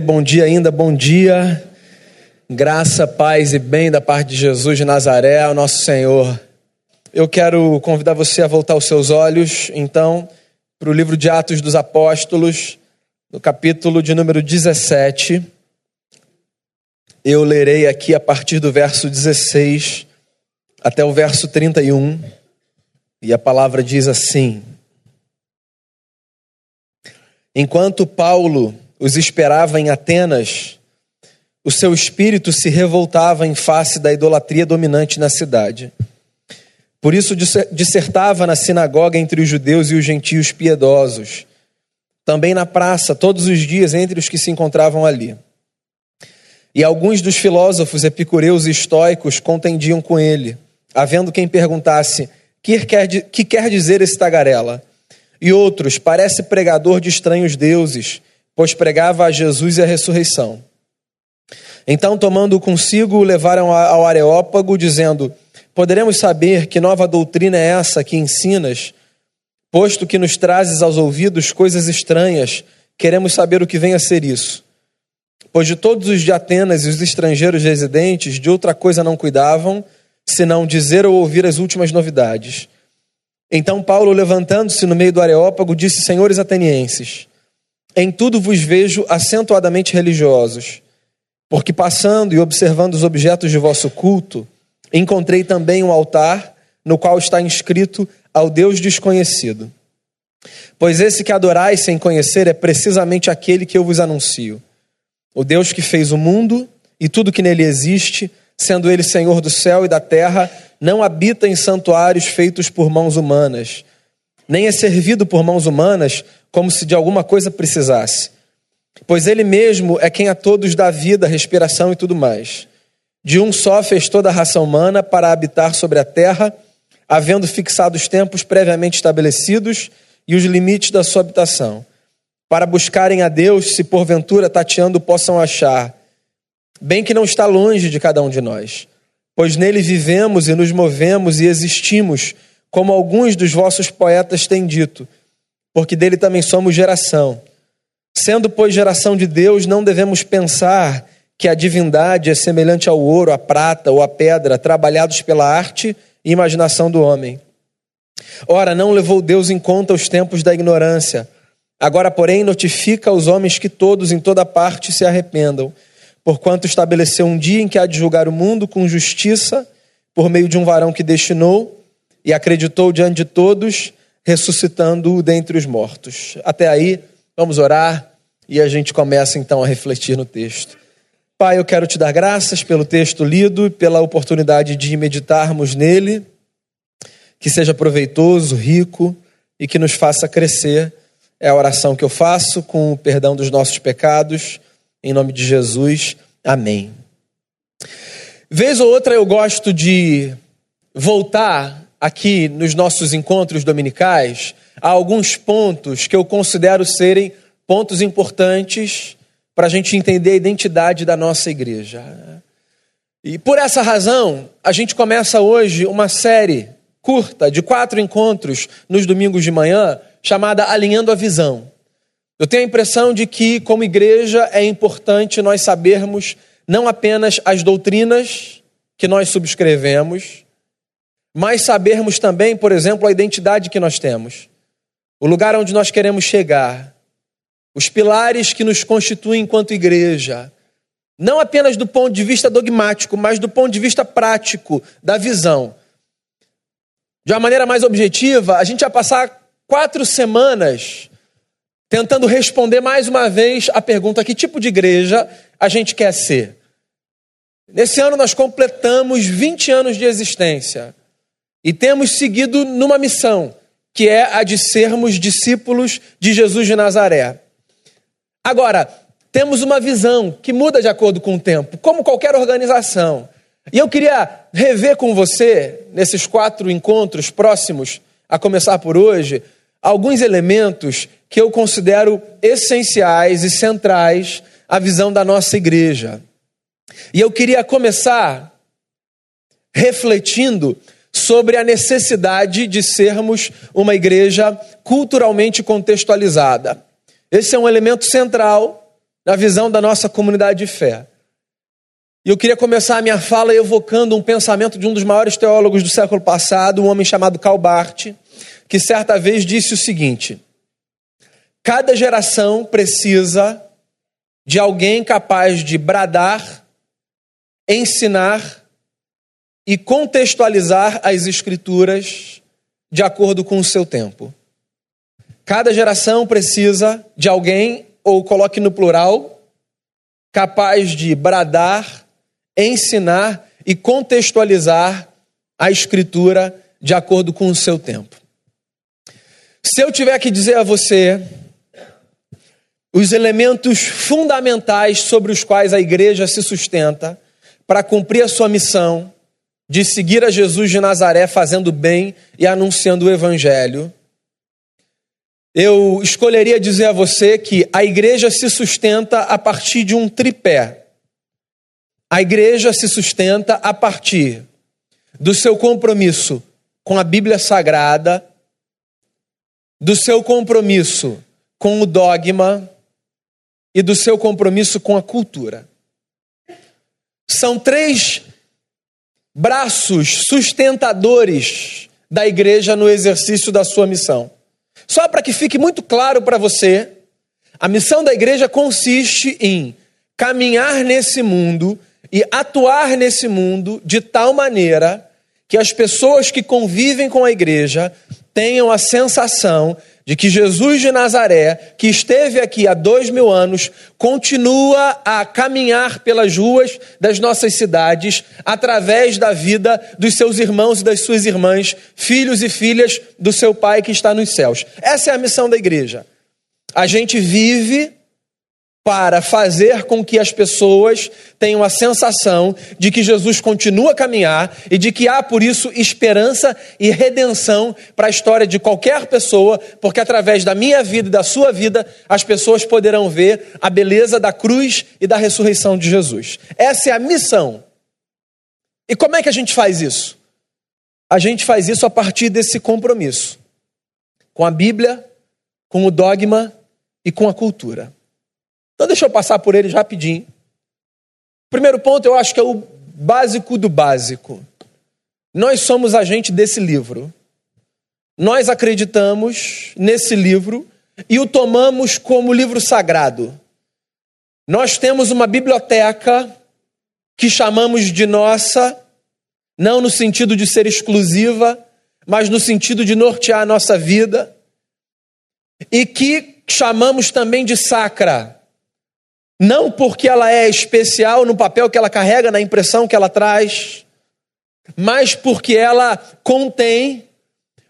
Bom dia ainda, bom dia. Graça, paz e bem da parte de Jesus de Nazaré, o nosso Senhor. Eu quero convidar você a voltar os seus olhos, então, para o livro de Atos dos Apóstolos, no capítulo de número 17. Eu lerei aqui a partir do verso 16 até o verso 31, e a palavra diz assim: Enquanto Paulo os esperava em Atenas, o seu espírito se revoltava em face da idolatria dominante na cidade. Por isso dissertava na sinagoga entre os judeus e os gentios piedosos, também na praça, todos os dias entre os que se encontravam ali. E alguns dos filósofos epicureus e estoicos contendiam com ele, havendo quem perguntasse: que quer, que quer dizer esse tagarela? E outros, parece pregador de estranhos deuses pois pregava a Jesus e a ressurreição. Então, tomando-o consigo, o levaram ao Areópago, dizendo: Poderemos saber que nova doutrina é essa que ensinas, posto que nos trazes aos ouvidos coisas estranhas, queremos saber o que vem a ser isso. Pois de todos os de Atenas e os estrangeiros residentes, de outra coisa não cuidavam, senão dizer ou ouvir as últimas novidades. Então Paulo, levantando-se no meio do Areópago, disse: Senhores atenienses, em tudo vos vejo acentuadamente religiosos, porque passando e observando os objetos de vosso culto, encontrei também um altar no qual está inscrito ao Deus desconhecido. Pois esse que adorais sem conhecer é precisamente aquele que eu vos anuncio. O Deus que fez o mundo e tudo que nele existe, sendo ele Senhor do céu e da terra, não habita em santuários feitos por mãos humanas, nem é servido por mãos humanas, como se de alguma coisa precisasse. Pois ele mesmo é quem a todos dá vida, respiração e tudo mais. De um só fez toda a raça humana para habitar sobre a terra, havendo fixado os tempos previamente estabelecidos e os limites da sua habitação, para buscarem a Deus, se porventura tateando possam achar, bem que não está longe de cada um de nós, pois nele vivemos e nos movemos e existimos, como alguns dos vossos poetas têm dito porque dele também somos geração. Sendo, pois, geração de Deus, não devemos pensar que a divindade é semelhante ao ouro, à prata ou à pedra, trabalhados pela arte e imaginação do homem. Ora, não levou Deus em conta os tempos da ignorância. Agora, porém, notifica aos homens que todos em toda parte se arrependam, porquanto estabeleceu um dia em que há de julgar o mundo com justiça, por meio de um varão que destinou e acreditou diante de todos ressuscitando-o dentre os mortos. Até aí, vamos orar e a gente começa então a refletir no texto. Pai, eu quero te dar graças pelo texto lido, pela oportunidade de meditarmos nele, que seja proveitoso, rico e que nos faça crescer. É a oração que eu faço com o perdão dos nossos pecados, em nome de Jesus. Amém. Vez ou outra eu gosto de voltar aqui nos nossos encontros dominicais, há alguns pontos que eu considero serem pontos importantes para a gente entender a identidade da nossa igreja. E por essa razão, a gente começa hoje uma série curta de quatro encontros nos domingos de manhã, chamada Alinhando a Visão. Eu tenho a impressão de que, como igreja, é importante nós sabermos não apenas as doutrinas que nós subscrevemos, mas sabermos também, por exemplo, a identidade que nós temos, o lugar onde nós queremos chegar, os pilares que nos constituem enquanto igreja, não apenas do ponto de vista dogmático, mas do ponto de vista prático, da visão. De uma maneira mais objetiva, a gente vai passar quatro semanas tentando responder mais uma vez a pergunta: que tipo de igreja a gente quer ser? Nesse ano nós completamos 20 anos de existência. E temos seguido numa missão, que é a de sermos discípulos de Jesus de Nazaré. Agora, temos uma visão que muda de acordo com o tempo, como qualquer organização. E eu queria rever com você, nesses quatro encontros próximos, a começar por hoje, alguns elementos que eu considero essenciais e centrais à visão da nossa igreja. E eu queria começar refletindo sobre a necessidade de sermos uma igreja culturalmente contextualizada. Esse é um elemento central na visão da nossa comunidade de fé. E eu queria começar a minha fala evocando um pensamento de um dos maiores teólogos do século passado, um homem chamado Karl Barth, que certa vez disse o seguinte: Cada geração precisa de alguém capaz de bradar, ensinar e contextualizar as escrituras de acordo com o seu tempo. Cada geração precisa de alguém, ou coloque no plural, capaz de bradar, ensinar e contextualizar a escritura de acordo com o seu tempo. Se eu tiver que dizer a você os elementos fundamentais sobre os quais a igreja se sustenta para cumprir a sua missão de seguir a Jesus de Nazaré fazendo bem e anunciando o evangelho, eu escolheria dizer a você que a igreja se sustenta a partir de um tripé. A igreja se sustenta a partir do seu compromisso com a Bíblia Sagrada, do seu compromisso com o dogma e do seu compromisso com a cultura. São três braços sustentadores da igreja no exercício da sua missão. Só para que fique muito claro para você, a missão da igreja consiste em caminhar nesse mundo e atuar nesse mundo de tal maneira que as pessoas que convivem com a igreja tenham a sensação de que Jesus de Nazaré, que esteve aqui há dois mil anos, continua a caminhar pelas ruas das nossas cidades através da vida dos seus irmãos e das suas irmãs, filhos e filhas do seu Pai que está nos céus. Essa é a missão da igreja. A gente vive para fazer com que as pessoas tenham a sensação de que Jesus continua a caminhar e de que há, por isso, esperança e redenção para a história de qualquer pessoa, porque através da minha vida e da sua vida, as pessoas poderão ver a beleza da cruz e da ressurreição de Jesus. Essa é a missão. E como é que a gente faz isso? A gente faz isso a partir desse compromisso com a Bíblia, com o dogma e com a cultura. Então deixa eu passar por eles rapidinho. Primeiro ponto, eu acho que é o básico do básico. Nós somos agente desse livro. Nós acreditamos nesse livro e o tomamos como livro sagrado. Nós temos uma biblioteca que chamamos de nossa, não no sentido de ser exclusiva, mas no sentido de nortear a nossa vida, e que chamamos também de sacra, não porque ela é especial no papel que ela carrega, na impressão que ela traz, mas porque ela contém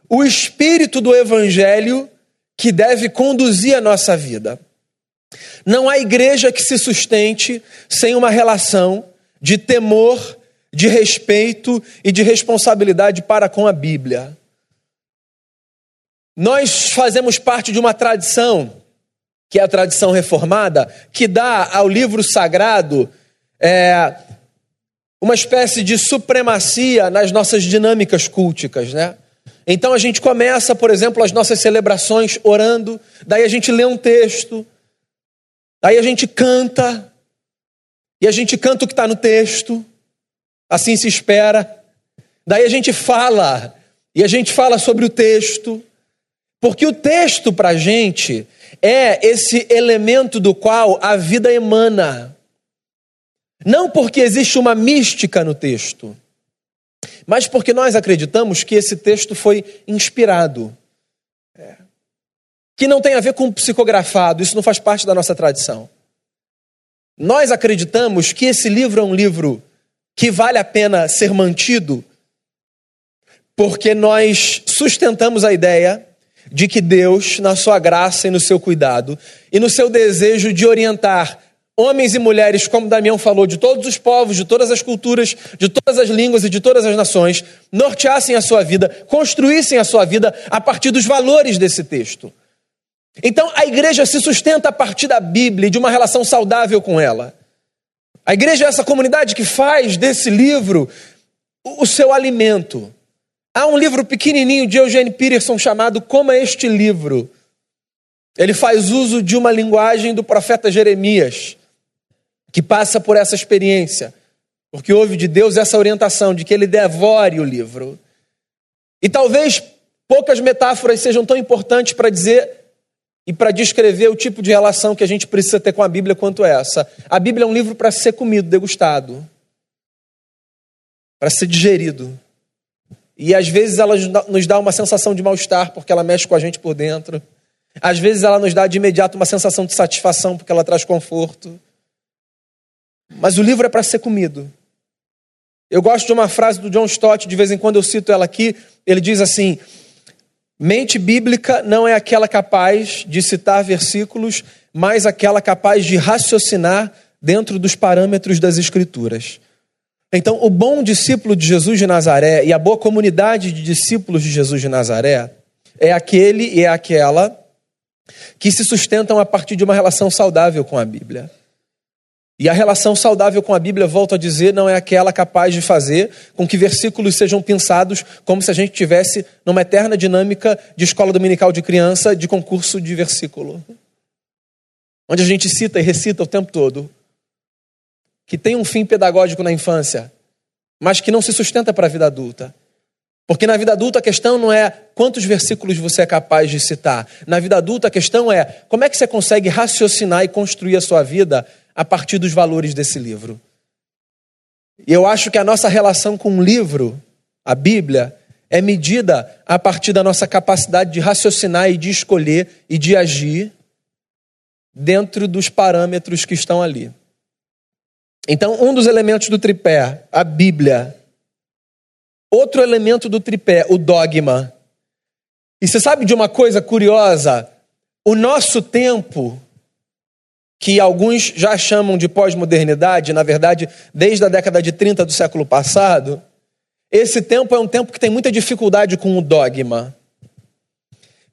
o espírito do evangelho que deve conduzir a nossa vida. Não há igreja que se sustente sem uma relação de temor, de respeito e de responsabilidade para com a Bíblia. Nós fazemos parte de uma tradição que é a tradição reformada, que dá ao livro sagrado é, uma espécie de supremacia nas nossas dinâmicas culticas, né? Então a gente começa, por exemplo, as nossas celebrações orando, daí a gente lê um texto, daí a gente canta, e a gente canta o que está no texto, assim se espera, daí a gente fala, e a gente fala sobre o texto, porque o texto para a gente é esse elemento do qual a vida emana. Não porque existe uma mística no texto, mas porque nós acreditamos que esse texto foi inspirado. É. Que não tem a ver com psicografado, isso não faz parte da nossa tradição. Nós acreditamos que esse livro é um livro que vale a pena ser mantido, porque nós sustentamos a ideia de que Deus, na sua graça e no seu cuidado, e no seu desejo de orientar homens e mulheres, como Damião falou, de todos os povos, de todas as culturas, de todas as línguas e de todas as nações, norteassem a sua vida, construíssem a sua vida a partir dos valores desse texto. Então, a igreja se sustenta a partir da Bíblia e de uma relação saudável com ela. A igreja é essa comunidade que faz desse livro o seu alimento. Há um livro pequenininho de Eugene Peterson chamado Como é este livro? Ele faz uso de uma linguagem do profeta Jeremias, que passa por essa experiência, porque houve de Deus essa orientação de que ele devore o livro. E talvez poucas metáforas sejam tão importantes para dizer e para descrever o tipo de relação que a gente precisa ter com a Bíblia quanto essa. A Bíblia é um livro para ser comido, degustado, para ser digerido. E às vezes ela nos dá uma sensação de mal-estar porque ela mexe com a gente por dentro. Às vezes ela nos dá de imediato uma sensação de satisfação porque ela traz conforto. Mas o livro é para ser comido. Eu gosto de uma frase do John Stott, de vez em quando eu cito ela aqui. Ele diz assim: Mente bíblica não é aquela capaz de citar versículos, mas aquela capaz de raciocinar dentro dos parâmetros das Escrituras. Então, o bom discípulo de Jesus de Nazaré e a boa comunidade de discípulos de Jesus de Nazaré é aquele e é aquela que se sustentam a partir de uma relação saudável com a Bíblia. E a relação saudável com a Bíblia, volto a dizer, não é aquela capaz de fazer com que versículos sejam pensados como se a gente tivesse numa eterna dinâmica de escola dominical de criança, de concurso de versículo. Onde a gente cita e recita o tempo todo que tem um fim pedagógico na infância, mas que não se sustenta para a vida adulta. Porque na vida adulta a questão não é quantos versículos você é capaz de citar. Na vida adulta a questão é como é que você consegue raciocinar e construir a sua vida a partir dos valores desse livro. E eu acho que a nossa relação com o livro, a Bíblia, é medida a partir da nossa capacidade de raciocinar e de escolher e de agir dentro dos parâmetros que estão ali. Então, um dos elementos do tripé, a Bíblia. Outro elemento do tripé, o dogma. E você sabe de uma coisa curiosa? O nosso tempo, que alguns já chamam de pós-modernidade, na verdade, desde a década de 30 do século passado, esse tempo é um tempo que tem muita dificuldade com o dogma.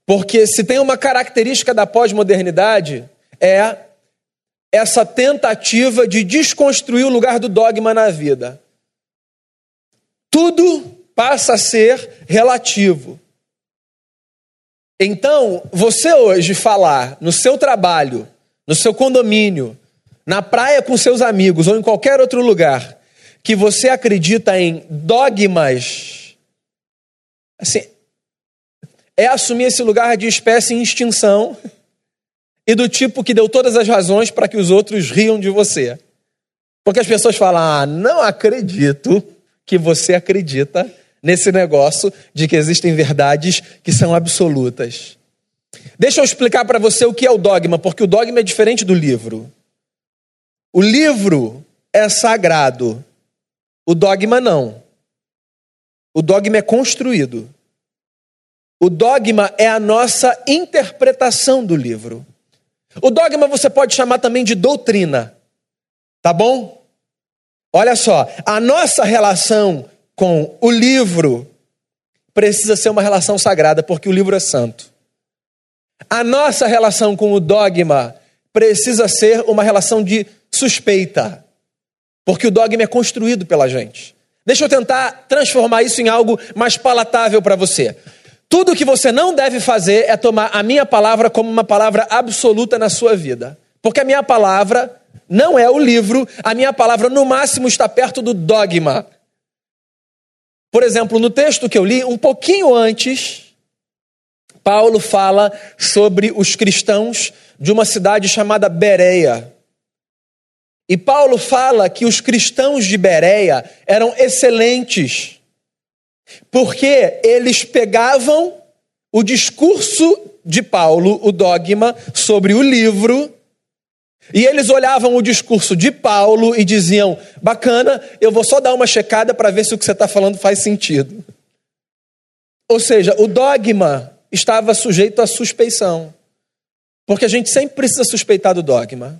Porque se tem uma característica da pós-modernidade, é essa tentativa de desconstruir o lugar do dogma na vida. Tudo passa a ser relativo. Então, você hoje falar no seu trabalho, no seu condomínio, na praia com seus amigos ou em qualquer outro lugar, que você acredita em dogmas, assim, é assumir esse lugar de espécie em extinção e do tipo que deu todas as razões para que os outros riam de você. Porque as pessoas falam: ah, não acredito que você acredita nesse negócio de que existem verdades que são absolutas. Deixa eu explicar para você o que é o dogma, porque o dogma é diferente do livro. O livro é sagrado, o dogma não. O dogma é construído. O dogma é a nossa interpretação do livro. O dogma você pode chamar também de doutrina, tá bom? Olha só, a nossa relação com o livro precisa ser uma relação sagrada, porque o livro é santo. A nossa relação com o dogma precisa ser uma relação de suspeita, porque o dogma é construído pela gente. Deixa eu tentar transformar isso em algo mais palatável para você. Tudo que você não deve fazer é tomar a minha palavra como uma palavra absoluta na sua vida. Porque a minha palavra não é o livro, a minha palavra no máximo está perto do dogma. Por exemplo, no texto que eu li, um pouquinho antes, Paulo fala sobre os cristãos de uma cidade chamada Bereia. E Paulo fala que os cristãos de Bereia eram excelentes porque eles pegavam o discurso de Paulo, o dogma, sobre o livro, e eles olhavam o discurso de Paulo e diziam: bacana, eu vou só dar uma checada para ver se o que você está falando faz sentido. Ou seja, o dogma estava sujeito à suspeição. Porque a gente sempre precisa suspeitar do dogma.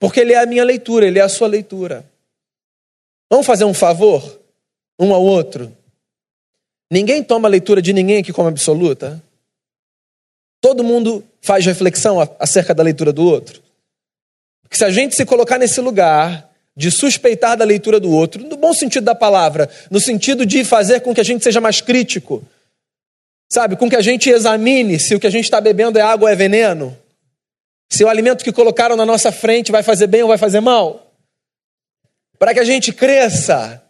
Porque ele é a minha leitura, ele é a sua leitura. Vamos fazer um favor um ao outro? Ninguém toma a leitura de ninguém aqui como absoluta. Todo mundo faz reflexão acerca da leitura do outro. Porque se a gente se colocar nesse lugar de suspeitar da leitura do outro, no bom sentido da palavra, no sentido de fazer com que a gente seja mais crítico, Sabe, com que a gente examine se o que a gente está bebendo é água ou é veneno. Se o alimento que colocaram na nossa frente vai fazer bem ou vai fazer mal. Para que a gente cresça,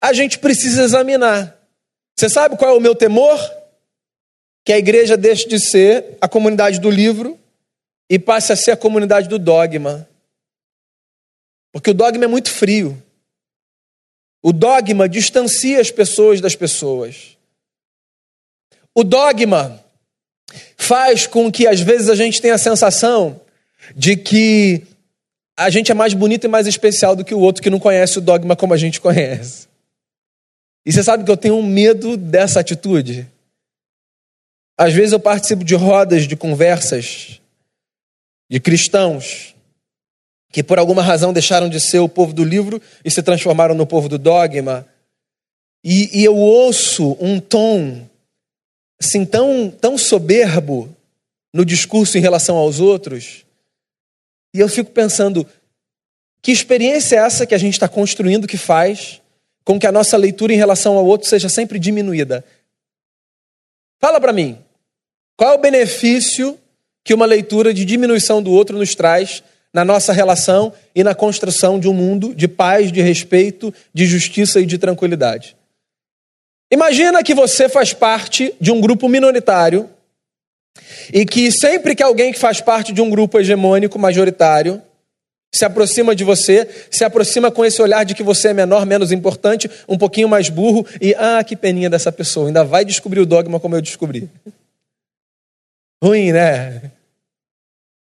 a gente precisa examinar. Você sabe qual é o meu temor? Que a igreja deixe de ser a comunidade do livro e passe a ser a comunidade do dogma. Porque o dogma é muito frio. O dogma distancia as pessoas das pessoas. O dogma faz com que às vezes a gente tenha a sensação de que a gente é mais bonito e mais especial do que o outro que não conhece o dogma como a gente conhece. E você sabe que eu tenho um medo dessa atitude? Às vezes eu participo de rodas de conversas de cristãos que por alguma razão deixaram de ser o povo do livro e se transformaram no povo do dogma. E, e eu ouço um tom assim tão, tão soberbo no discurso em relação aos outros, e eu fico pensando, que experiência é essa que a gente está construindo que faz com que a nossa leitura em relação ao outro seja sempre diminuída? Fala para mim, qual é o benefício que uma leitura de diminuição do outro nos traz na nossa relação e na construção de um mundo de paz, de respeito, de justiça e de tranquilidade. Imagina que você faz parte de um grupo minoritário e que sempre que alguém que faz parte de um grupo hegemônico majoritário se aproxima de você, se aproxima com esse olhar de que você é menor, menos importante, um pouquinho mais burro e ah, que peninha dessa pessoa, ainda vai descobrir o dogma como eu descobri. Ruim, né?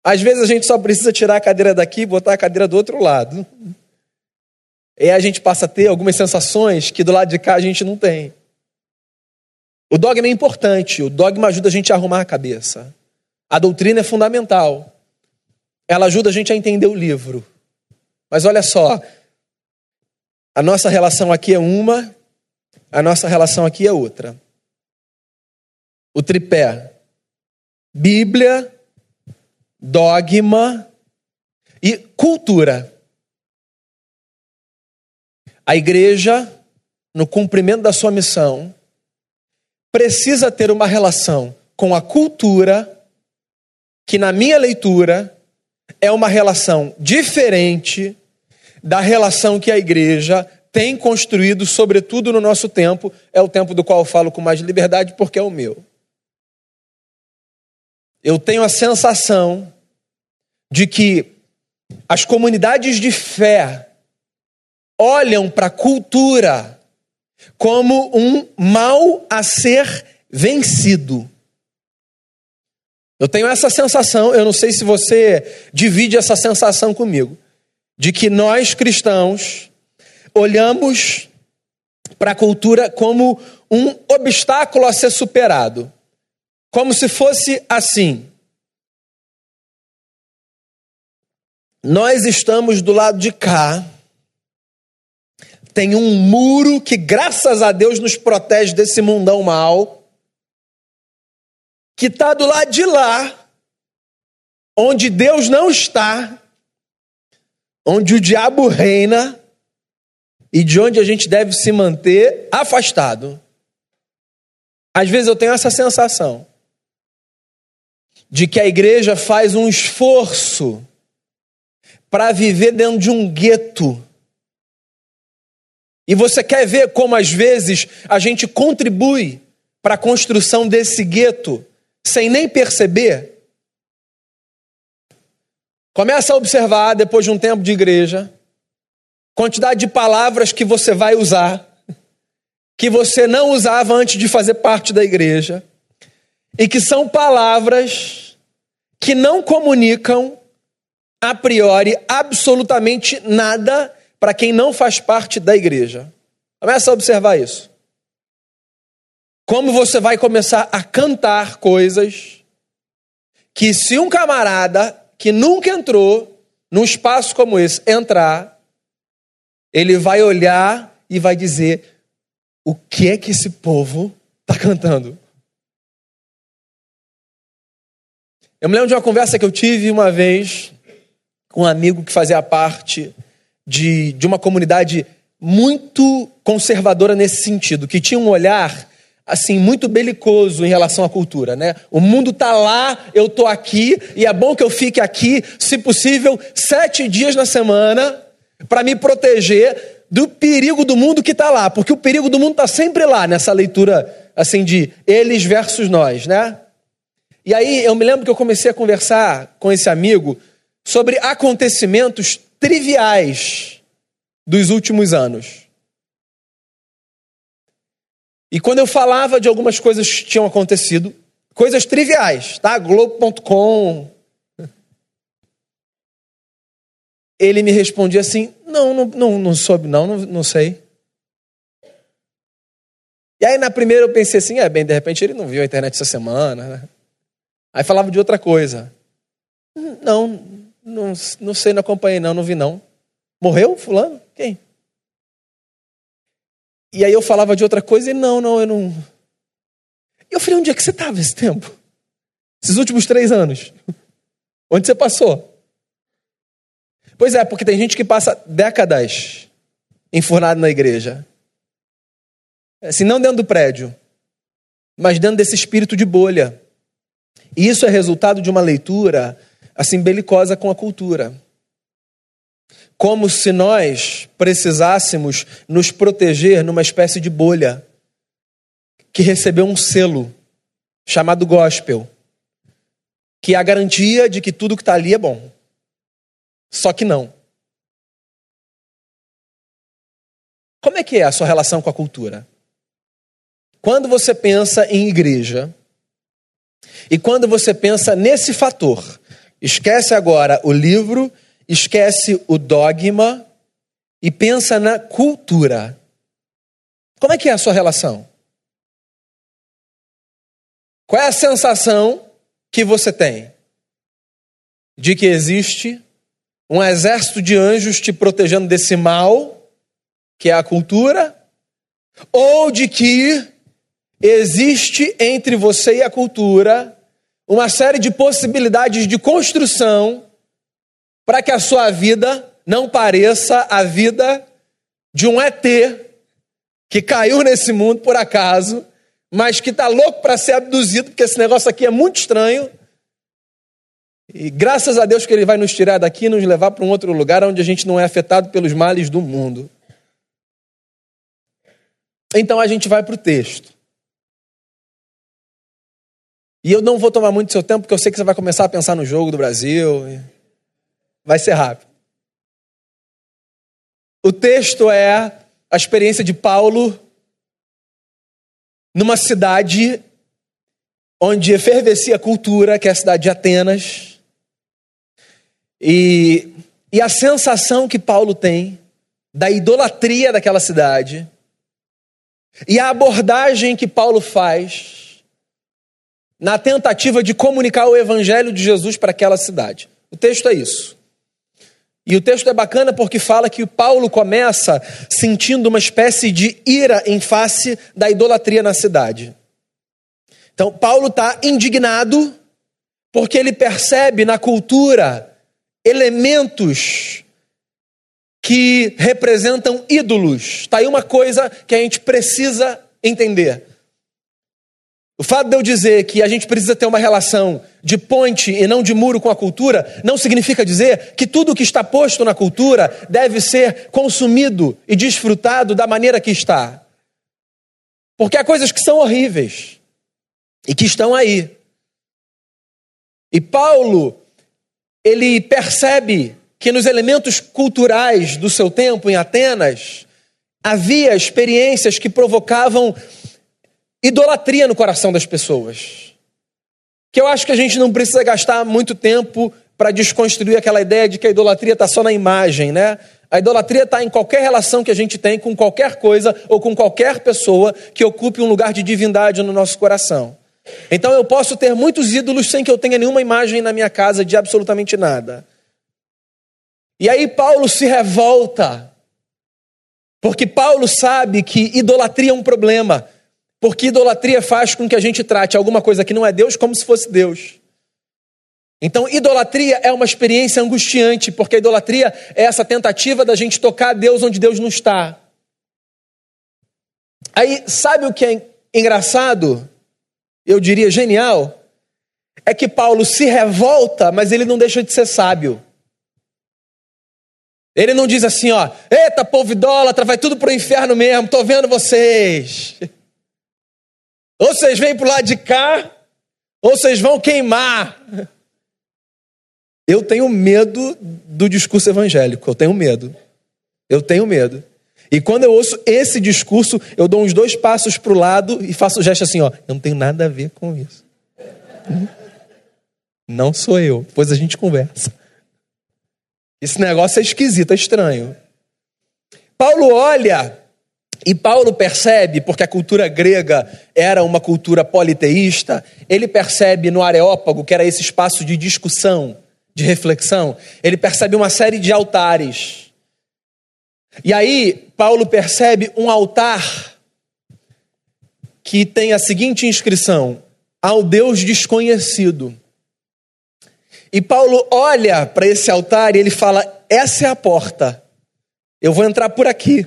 Às vezes a gente só precisa tirar a cadeira daqui e botar a cadeira do outro lado. E a gente passa a ter algumas sensações que do lado de cá a gente não tem. O dogma é importante, o dogma ajuda a gente a arrumar a cabeça. A doutrina é fundamental. Ela ajuda a gente a entender o livro. Mas olha só, a nossa relação aqui é uma, a nossa relação aqui é outra. O tripé: Bíblia, dogma e cultura. A igreja, no cumprimento da sua missão, precisa ter uma relação com a cultura, que na minha leitura é uma relação diferente da relação que a igreja tem construído, sobretudo no nosso tempo, é o tempo do qual eu falo com mais liberdade, porque é o meu. Eu tenho a sensação de que as comunidades de fé olham para a cultura como um mal a ser vencido. Eu tenho essa sensação, eu não sei se você divide essa sensação comigo, de que nós cristãos olhamos para a cultura como um obstáculo a ser superado. Como se fosse assim: Nós estamos do lado de cá. Tem um muro que, graças a Deus, nos protege desse mundão mal. Que está do lado de lá, onde Deus não está, onde o diabo reina e de onde a gente deve se manter afastado. Às vezes eu tenho essa sensação de que a igreja faz um esforço para viver dentro de um gueto. E você quer ver como às vezes a gente contribui para a construção desse gueto sem nem perceber? Começa a observar depois de um tempo de igreja quantidade de palavras que você vai usar que você não usava antes de fazer parte da igreja e que são palavras que não comunicam a priori, absolutamente nada para quem não faz parte da igreja. Começa a observar isso. Como você vai começar a cantar coisas que, se um camarada que nunca entrou num espaço como esse entrar, ele vai olhar e vai dizer: o que é que esse povo está cantando? Eu me lembro de uma conversa que eu tive uma vez com um amigo que fazia parte de, de uma comunidade muito conservadora nesse sentido, que tinha um olhar assim muito belicoso em relação à cultura, né? O mundo tá lá, eu tô aqui e é bom que eu fique aqui, se possível, sete dias na semana para me proteger do perigo do mundo que está lá, porque o perigo do mundo está sempre lá nessa leitura assim de eles versus nós, né? E aí eu me lembro que eu comecei a conversar com esse amigo sobre acontecimentos triviais dos últimos anos. E quando eu falava de algumas coisas que tinham acontecido, coisas triviais, tá? Globo.com. Ele me respondia assim: não, não, não, não soube, não, não, não sei. E aí na primeira eu pensei assim: é, bem, de repente ele não viu a internet essa semana. Né? Aí falava de outra coisa. Não, não, não sei, não acompanhei, não, não vi, não. Morreu, Fulano? Quem? E aí eu falava de outra coisa e não, não, eu não. E eu falei, onde é que você estava esse tempo? Esses últimos três anos? Onde você passou? Pois é, porque tem gente que passa décadas enfurnado na igreja. Assim, não dentro do prédio, mas dentro desse espírito de bolha. E isso é resultado de uma leitura assim belicosa com a cultura como se nós precisássemos nos proteger numa espécie de bolha que recebeu um selo chamado gospel, que é a garantia de que tudo que está ali é bom. Só que não. Como é que é a sua relação com a cultura? Quando você pensa em igreja, e quando você pensa nesse fator, esquece agora o livro esquece o dogma e pensa na cultura. Como é que é a sua relação? Qual é a sensação que você tem? De que existe um exército de anjos te protegendo desse mal, que é a cultura? Ou de que existe entre você e a cultura uma série de possibilidades de construção para que a sua vida não pareça a vida de um ET que caiu nesse mundo por acaso, mas que está louco para ser abduzido, porque esse negócio aqui é muito estranho. E graças a Deus que ele vai nos tirar daqui e nos levar para um outro lugar onde a gente não é afetado pelos males do mundo. Então a gente vai para o texto. E eu não vou tomar muito seu tempo, porque eu sei que você vai começar a pensar no jogo do Brasil. Vai ser rápido. O texto é a experiência de Paulo numa cidade onde efervescia a cultura, que é a cidade de Atenas. E, e a sensação que Paulo tem da idolatria daquela cidade e a abordagem que Paulo faz na tentativa de comunicar o evangelho de Jesus para aquela cidade. O texto é isso. E o texto é bacana porque fala que Paulo começa sentindo uma espécie de ira em face da idolatria na cidade. Então, Paulo está indignado porque ele percebe na cultura elementos que representam ídolos. Está aí uma coisa que a gente precisa entender. O fato de eu dizer que a gente precisa ter uma relação de ponte e não de muro com a cultura, não significa dizer que tudo que está posto na cultura deve ser consumido e desfrutado da maneira que está. Porque há coisas que são horríveis e que estão aí. E Paulo, ele percebe que nos elementos culturais do seu tempo em Atenas havia experiências que provocavam idolatria no coração das pessoas. Que eu acho que a gente não precisa gastar muito tempo para desconstruir aquela ideia de que a idolatria está só na imagem, né? A idolatria está em qualquer relação que a gente tem com qualquer coisa ou com qualquer pessoa que ocupe um lugar de divindade no nosso coração. Então eu posso ter muitos ídolos sem que eu tenha nenhuma imagem na minha casa de absolutamente nada. E aí Paulo se revolta, porque Paulo sabe que idolatria é um problema. Porque idolatria faz com que a gente trate alguma coisa que não é Deus como se fosse Deus. Então, idolatria é uma experiência angustiante, porque a idolatria é essa tentativa da gente tocar Deus onde Deus não está. Aí, sabe o que é engraçado, eu diria genial, é que Paulo se revolta, mas ele não deixa de ser sábio. Ele não diz assim, ó, eita povo idólatra, vai tudo pro inferno mesmo, tô vendo vocês. Ou vocês vêm pro lado de cá, ou vocês vão queimar. Eu tenho medo do discurso evangélico, eu tenho medo. Eu tenho medo. E quando eu ouço esse discurso, eu dou uns dois passos para o lado e faço o gesto assim: ó, eu não tenho nada a ver com isso. Não sou eu. Depois a gente conversa. Esse negócio é esquisito, é estranho. Paulo olha e Paulo percebe, porque a cultura grega era uma cultura politeísta, ele percebe no Areópago, que era esse espaço de discussão, de reflexão, ele percebe uma série de altares. E aí, Paulo percebe um altar que tem a seguinte inscrição: ao Deus desconhecido. E Paulo olha para esse altar e ele fala: essa é a porta. Eu vou entrar por aqui.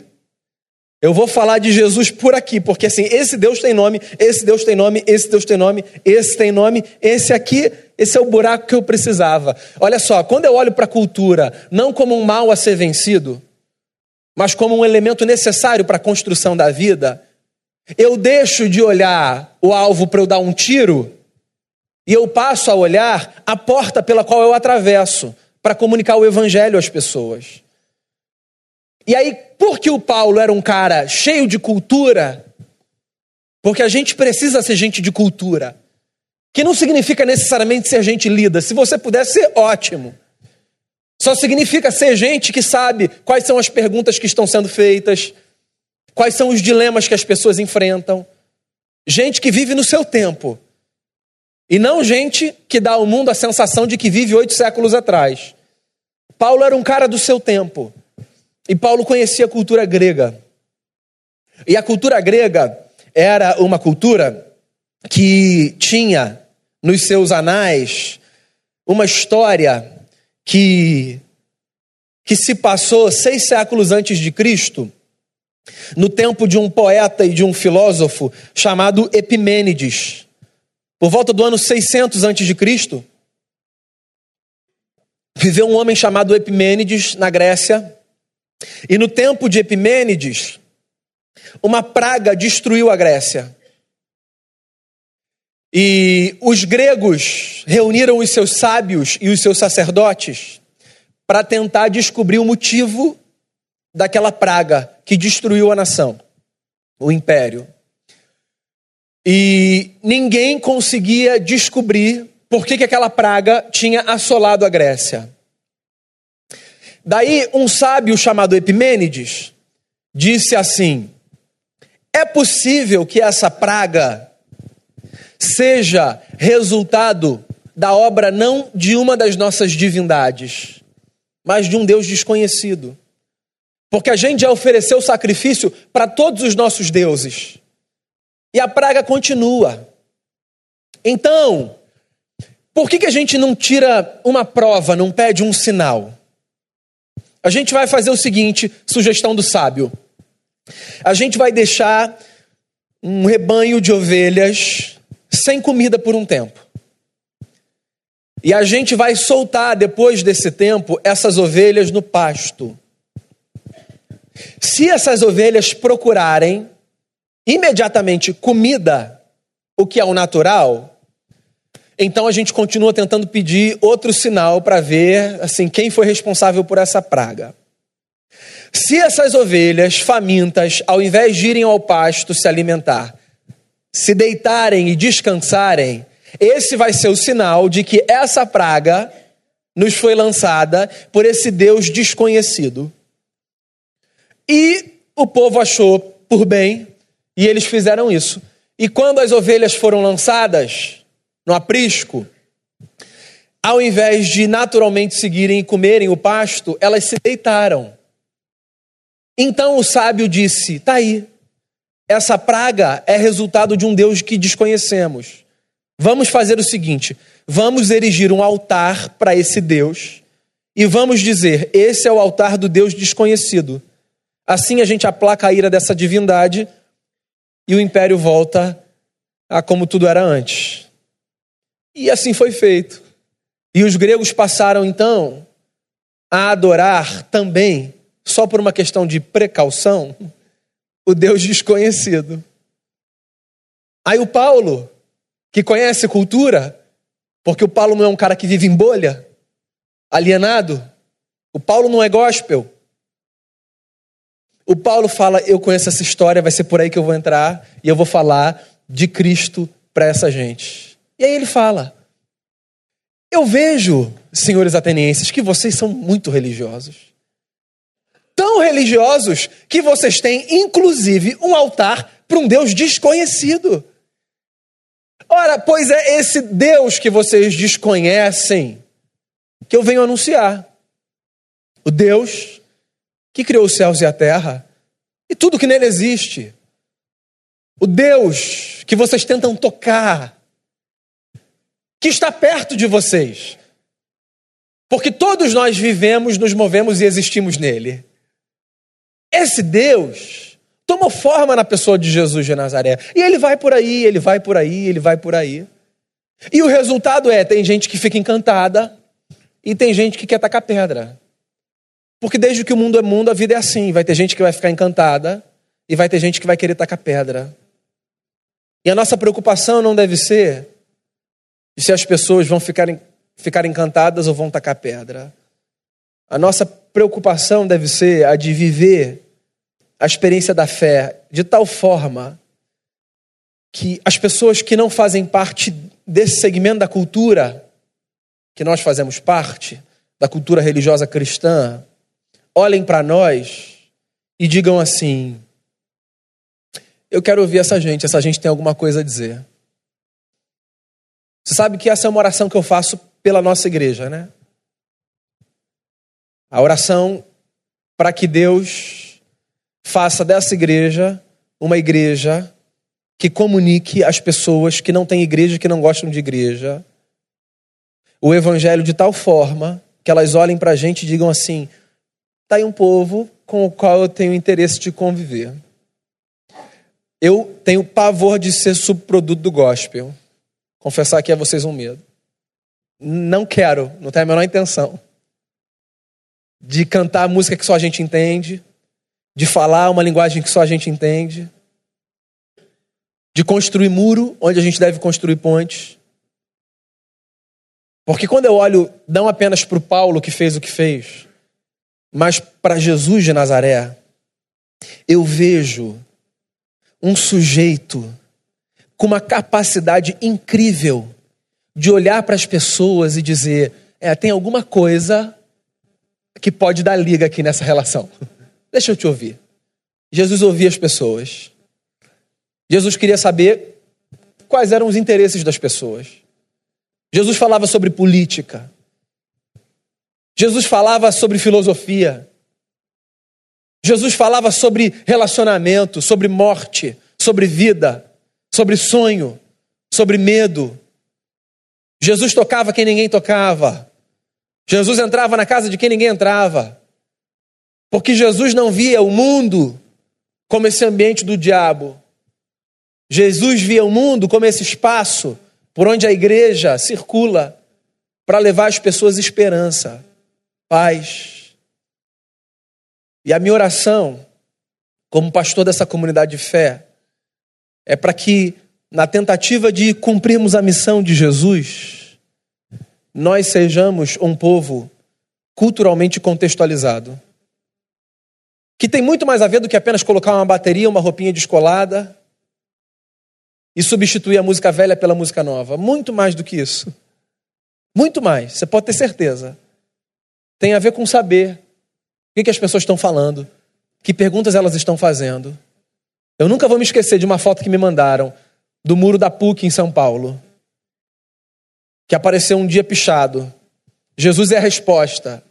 Eu vou falar de Jesus por aqui, porque assim, esse Deus tem nome, esse Deus tem nome, esse Deus tem nome, esse tem nome, esse aqui, esse é o buraco que eu precisava. Olha só, quando eu olho para a cultura, não como um mal a ser vencido, mas como um elemento necessário para a construção da vida, eu deixo de olhar o alvo para eu dar um tiro e eu passo a olhar a porta pela qual eu atravesso para comunicar o evangelho às pessoas. E aí, porque o Paulo era um cara cheio de cultura, porque a gente precisa ser gente de cultura, que não significa necessariamente ser gente lida. Se você puder ser ótimo. Só significa ser gente que sabe quais são as perguntas que estão sendo feitas, quais são os dilemas que as pessoas enfrentam. Gente que vive no seu tempo. E não gente que dá ao mundo a sensação de que vive oito séculos atrás. Paulo era um cara do seu tempo. E Paulo conhecia a cultura grega. E a cultura grega era uma cultura que tinha nos seus anais uma história que, que se passou seis séculos antes de Cristo, no tempo de um poeta e de um filósofo chamado Epimênides. Por volta do ano 600 antes de Cristo, viveu um homem chamado Epimênides na Grécia. E no tempo de Epimênides, uma praga destruiu a Grécia. E os gregos reuniram os seus sábios e os seus sacerdotes para tentar descobrir o motivo daquela praga que destruiu a nação, o império. E ninguém conseguia descobrir por que, que aquela praga tinha assolado a Grécia. Daí, um sábio chamado Epimênides disse assim: é possível que essa praga seja resultado da obra não de uma das nossas divindades, mas de um Deus desconhecido. Porque a gente já ofereceu sacrifício para todos os nossos deuses. E a praga continua. Então, por que, que a gente não tira uma prova, não pede um sinal? A gente vai fazer o seguinte: sugestão do sábio. A gente vai deixar um rebanho de ovelhas sem comida por um tempo. E a gente vai soltar, depois desse tempo, essas ovelhas no pasto. Se essas ovelhas procurarem imediatamente comida, o que é o natural, então a gente continua tentando pedir outro sinal para ver assim quem foi responsável por essa praga. Se essas ovelhas famintas, ao invés de irem ao pasto se alimentar, se deitarem e descansarem, esse vai ser o sinal de que essa praga nos foi lançada por esse Deus desconhecido. E o povo achou por bem e eles fizeram isso. E quando as ovelhas foram lançadas no aprisco, ao invés de naturalmente seguirem e comerem o pasto, elas se deitaram. Então o sábio disse: Tá aí, essa praga é resultado de um Deus que desconhecemos. Vamos fazer o seguinte: vamos erigir um altar para esse Deus e vamos dizer: esse é o altar do Deus desconhecido. Assim a gente aplaca a ira dessa divindade e o império volta a como tudo era antes. E assim foi feito. E os gregos passaram então a adorar também, só por uma questão de precaução, o Deus desconhecido. Aí o Paulo, que conhece cultura, porque o Paulo não é um cara que vive em bolha, alienado, o Paulo não é gospel. O Paulo fala: Eu conheço essa história, vai ser por aí que eu vou entrar e eu vou falar de Cristo para essa gente. E aí ele fala: Eu vejo, senhores atenienses, que vocês são muito religiosos. Tão religiosos que vocês têm, inclusive, um altar para um Deus desconhecido. Ora, pois é esse Deus que vocês desconhecem que eu venho anunciar. O Deus que criou os céus e a terra e tudo que nele existe. O Deus que vocês tentam tocar, que está perto de vocês. Porque todos nós vivemos, nos movemos e existimos nele. Esse Deus tomou forma na pessoa de Jesus de Nazaré. E ele vai por aí, ele vai por aí, ele vai por aí. E o resultado é: tem gente que fica encantada e tem gente que quer tacar pedra. Porque desde que o mundo é mundo, a vida é assim. Vai ter gente que vai ficar encantada e vai ter gente que vai querer tacar pedra. E a nossa preocupação não deve ser se as pessoas vão ficar, ficar encantadas ou vão tacar pedra. A nossa preocupação deve ser a de viver a experiência da fé de tal forma que as pessoas que não fazem parte desse segmento da cultura que nós fazemos parte, da cultura religiosa cristã, olhem para nós e digam assim: Eu quero ouvir essa gente, essa gente tem alguma coisa a dizer. Você sabe que essa é uma oração que eu faço pela nossa igreja, né? A oração para que Deus faça dessa igreja uma igreja que comunique às pessoas que não têm igreja, que não gostam de igreja, o evangelho de tal forma que elas olhem para a gente e digam assim: está aí um povo com o qual eu tenho interesse de conviver. Eu tenho pavor de ser subproduto do gospel. Confessar aqui a vocês um medo. Não quero, não tenho a menor intenção de cantar música que só a gente entende, de falar uma linguagem que só a gente entende, de construir muro onde a gente deve construir pontes. Porque quando eu olho não apenas para o Paulo que fez o que fez, mas para Jesus de Nazaré, eu vejo um sujeito com uma capacidade incrível de olhar para as pessoas e dizer: é, tem alguma coisa que pode dar liga aqui nessa relação. Deixa eu te ouvir. Jesus ouvia as pessoas. Jesus queria saber quais eram os interesses das pessoas. Jesus falava sobre política. Jesus falava sobre filosofia. Jesus falava sobre relacionamento, sobre morte, sobre vida, sobre sonho, sobre medo. Jesus tocava quem ninguém tocava. Jesus entrava na casa de quem ninguém entrava. Porque Jesus não via o mundo como esse ambiente do diabo. Jesus via o mundo como esse espaço por onde a igreja circula para levar as pessoas esperança, paz. E a minha oração, como pastor dessa comunidade de fé, é para que, na tentativa de cumprirmos a missão de Jesus, nós sejamos um povo culturalmente contextualizado. Que tem muito mais a ver do que apenas colocar uma bateria, uma roupinha descolada e substituir a música velha pela música nova. Muito mais do que isso. Muito mais, você pode ter certeza. Tem a ver com saber o que as pessoas estão falando, que perguntas elas estão fazendo. Eu nunca vou me esquecer de uma foto que me mandaram do muro da PUC em São Paulo, que apareceu um dia pichado. Jesus é a resposta.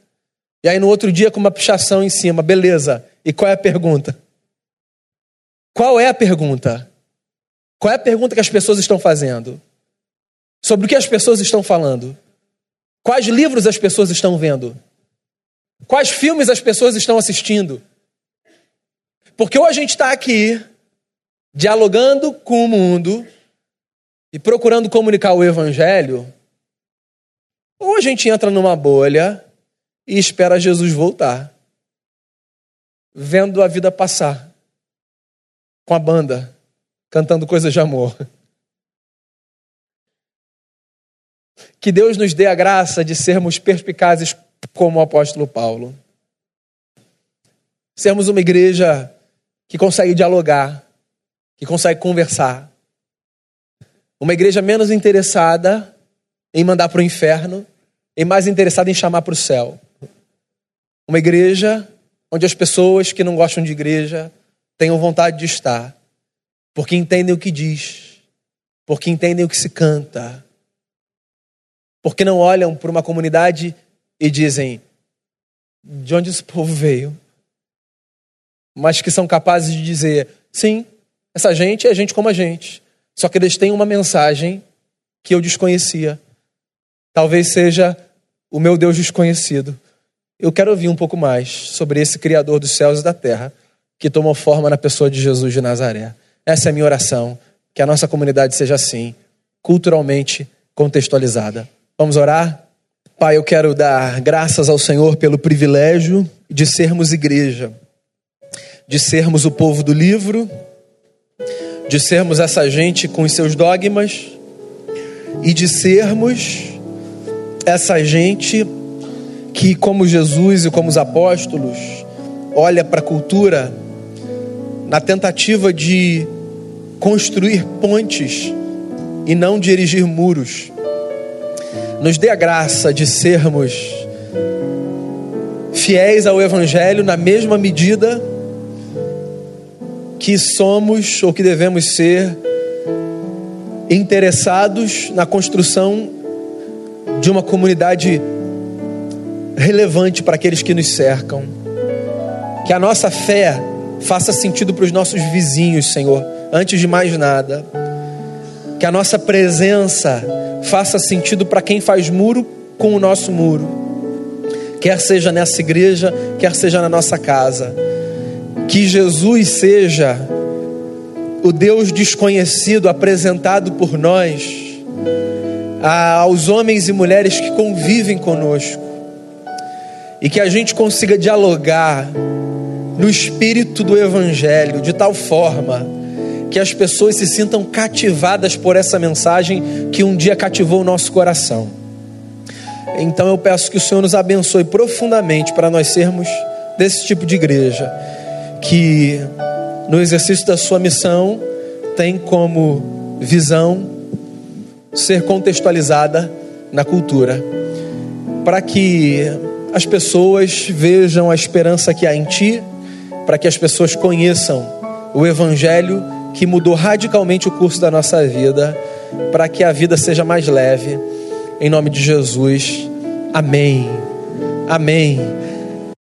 E aí no outro dia com uma pichação em cima. Beleza. E qual é a pergunta? Qual é a pergunta? Qual é a pergunta que as pessoas estão fazendo? Sobre o que as pessoas estão falando? Quais livros as pessoas estão vendo? Quais filmes as pessoas estão assistindo? Porque ou a gente está aqui dialogando com o mundo e procurando comunicar o evangelho, ou a gente entra numa bolha e espera Jesus voltar, vendo a vida passar com a banda, cantando coisas de amor. Que Deus nos dê a graça de sermos perspicazes como o apóstolo Paulo. Sermos uma igreja que consegue dialogar, que consegue conversar. Uma igreja menos interessada em mandar para o inferno e mais interessada em chamar para o céu. Uma igreja onde as pessoas que não gostam de igreja tenham vontade de estar, porque entendem o que diz, porque entendem o que se canta, porque não olham para uma comunidade e dizem: de onde esse povo veio? Mas que são capazes de dizer: sim, essa gente é gente como a gente, só que eles têm uma mensagem que eu desconhecia. Talvez seja o meu Deus desconhecido. Eu quero ouvir um pouco mais sobre esse Criador dos céus e da terra que tomou forma na pessoa de Jesus de Nazaré. Essa é a minha oração, que a nossa comunidade seja assim, culturalmente contextualizada. Vamos orar? Pai, eu quero dar graças ao Senhor pelo privilégio de sermos igreja, de sermos o povo do livro, de sermos essa gente com os seus dogmas e de sermos essa gente que, como Jesus e como os apóstolos, olha para a cultura na tentativa de construir pontes e não de erigir muros. Nos dê a graça de sermos fiéis ao Evangelho na mesma medida que somos ou que devemos ser interessados na construção de uma comunidade relevante para aqueles que nos cercam. Que a nossa fé faça sentido para os nossos vizinhos, Senhor, antes de mais nada. Que a nossa presença faça sentido para quem faz muro com o nosso muro. Quer seja nessa igreja, quer seja na nossa casa. Que Jesus seja o Deus desconhecido apresentado por nós aos homens e mulheres que convivem conosco e que a gente consiga dialogar no espírito do Evangelho de tal forma que as pessoas se sintam cativadas por essa mensagem que um dia cativou o nosso coração. Então eu peço que o Senhor nos abençoe profundamente para nós sermos desse tipo de igreja que no exercício da sua missão tem como visão ser contextualizada na cultura, para que as pessoas vejam a esperança que há em ti, para que as pessoas conheçam o Evangelho que mudou radicalmente o curso da nossa vida, para que a vida seja mais leve. Em nome de Jesus. Amém. Amém.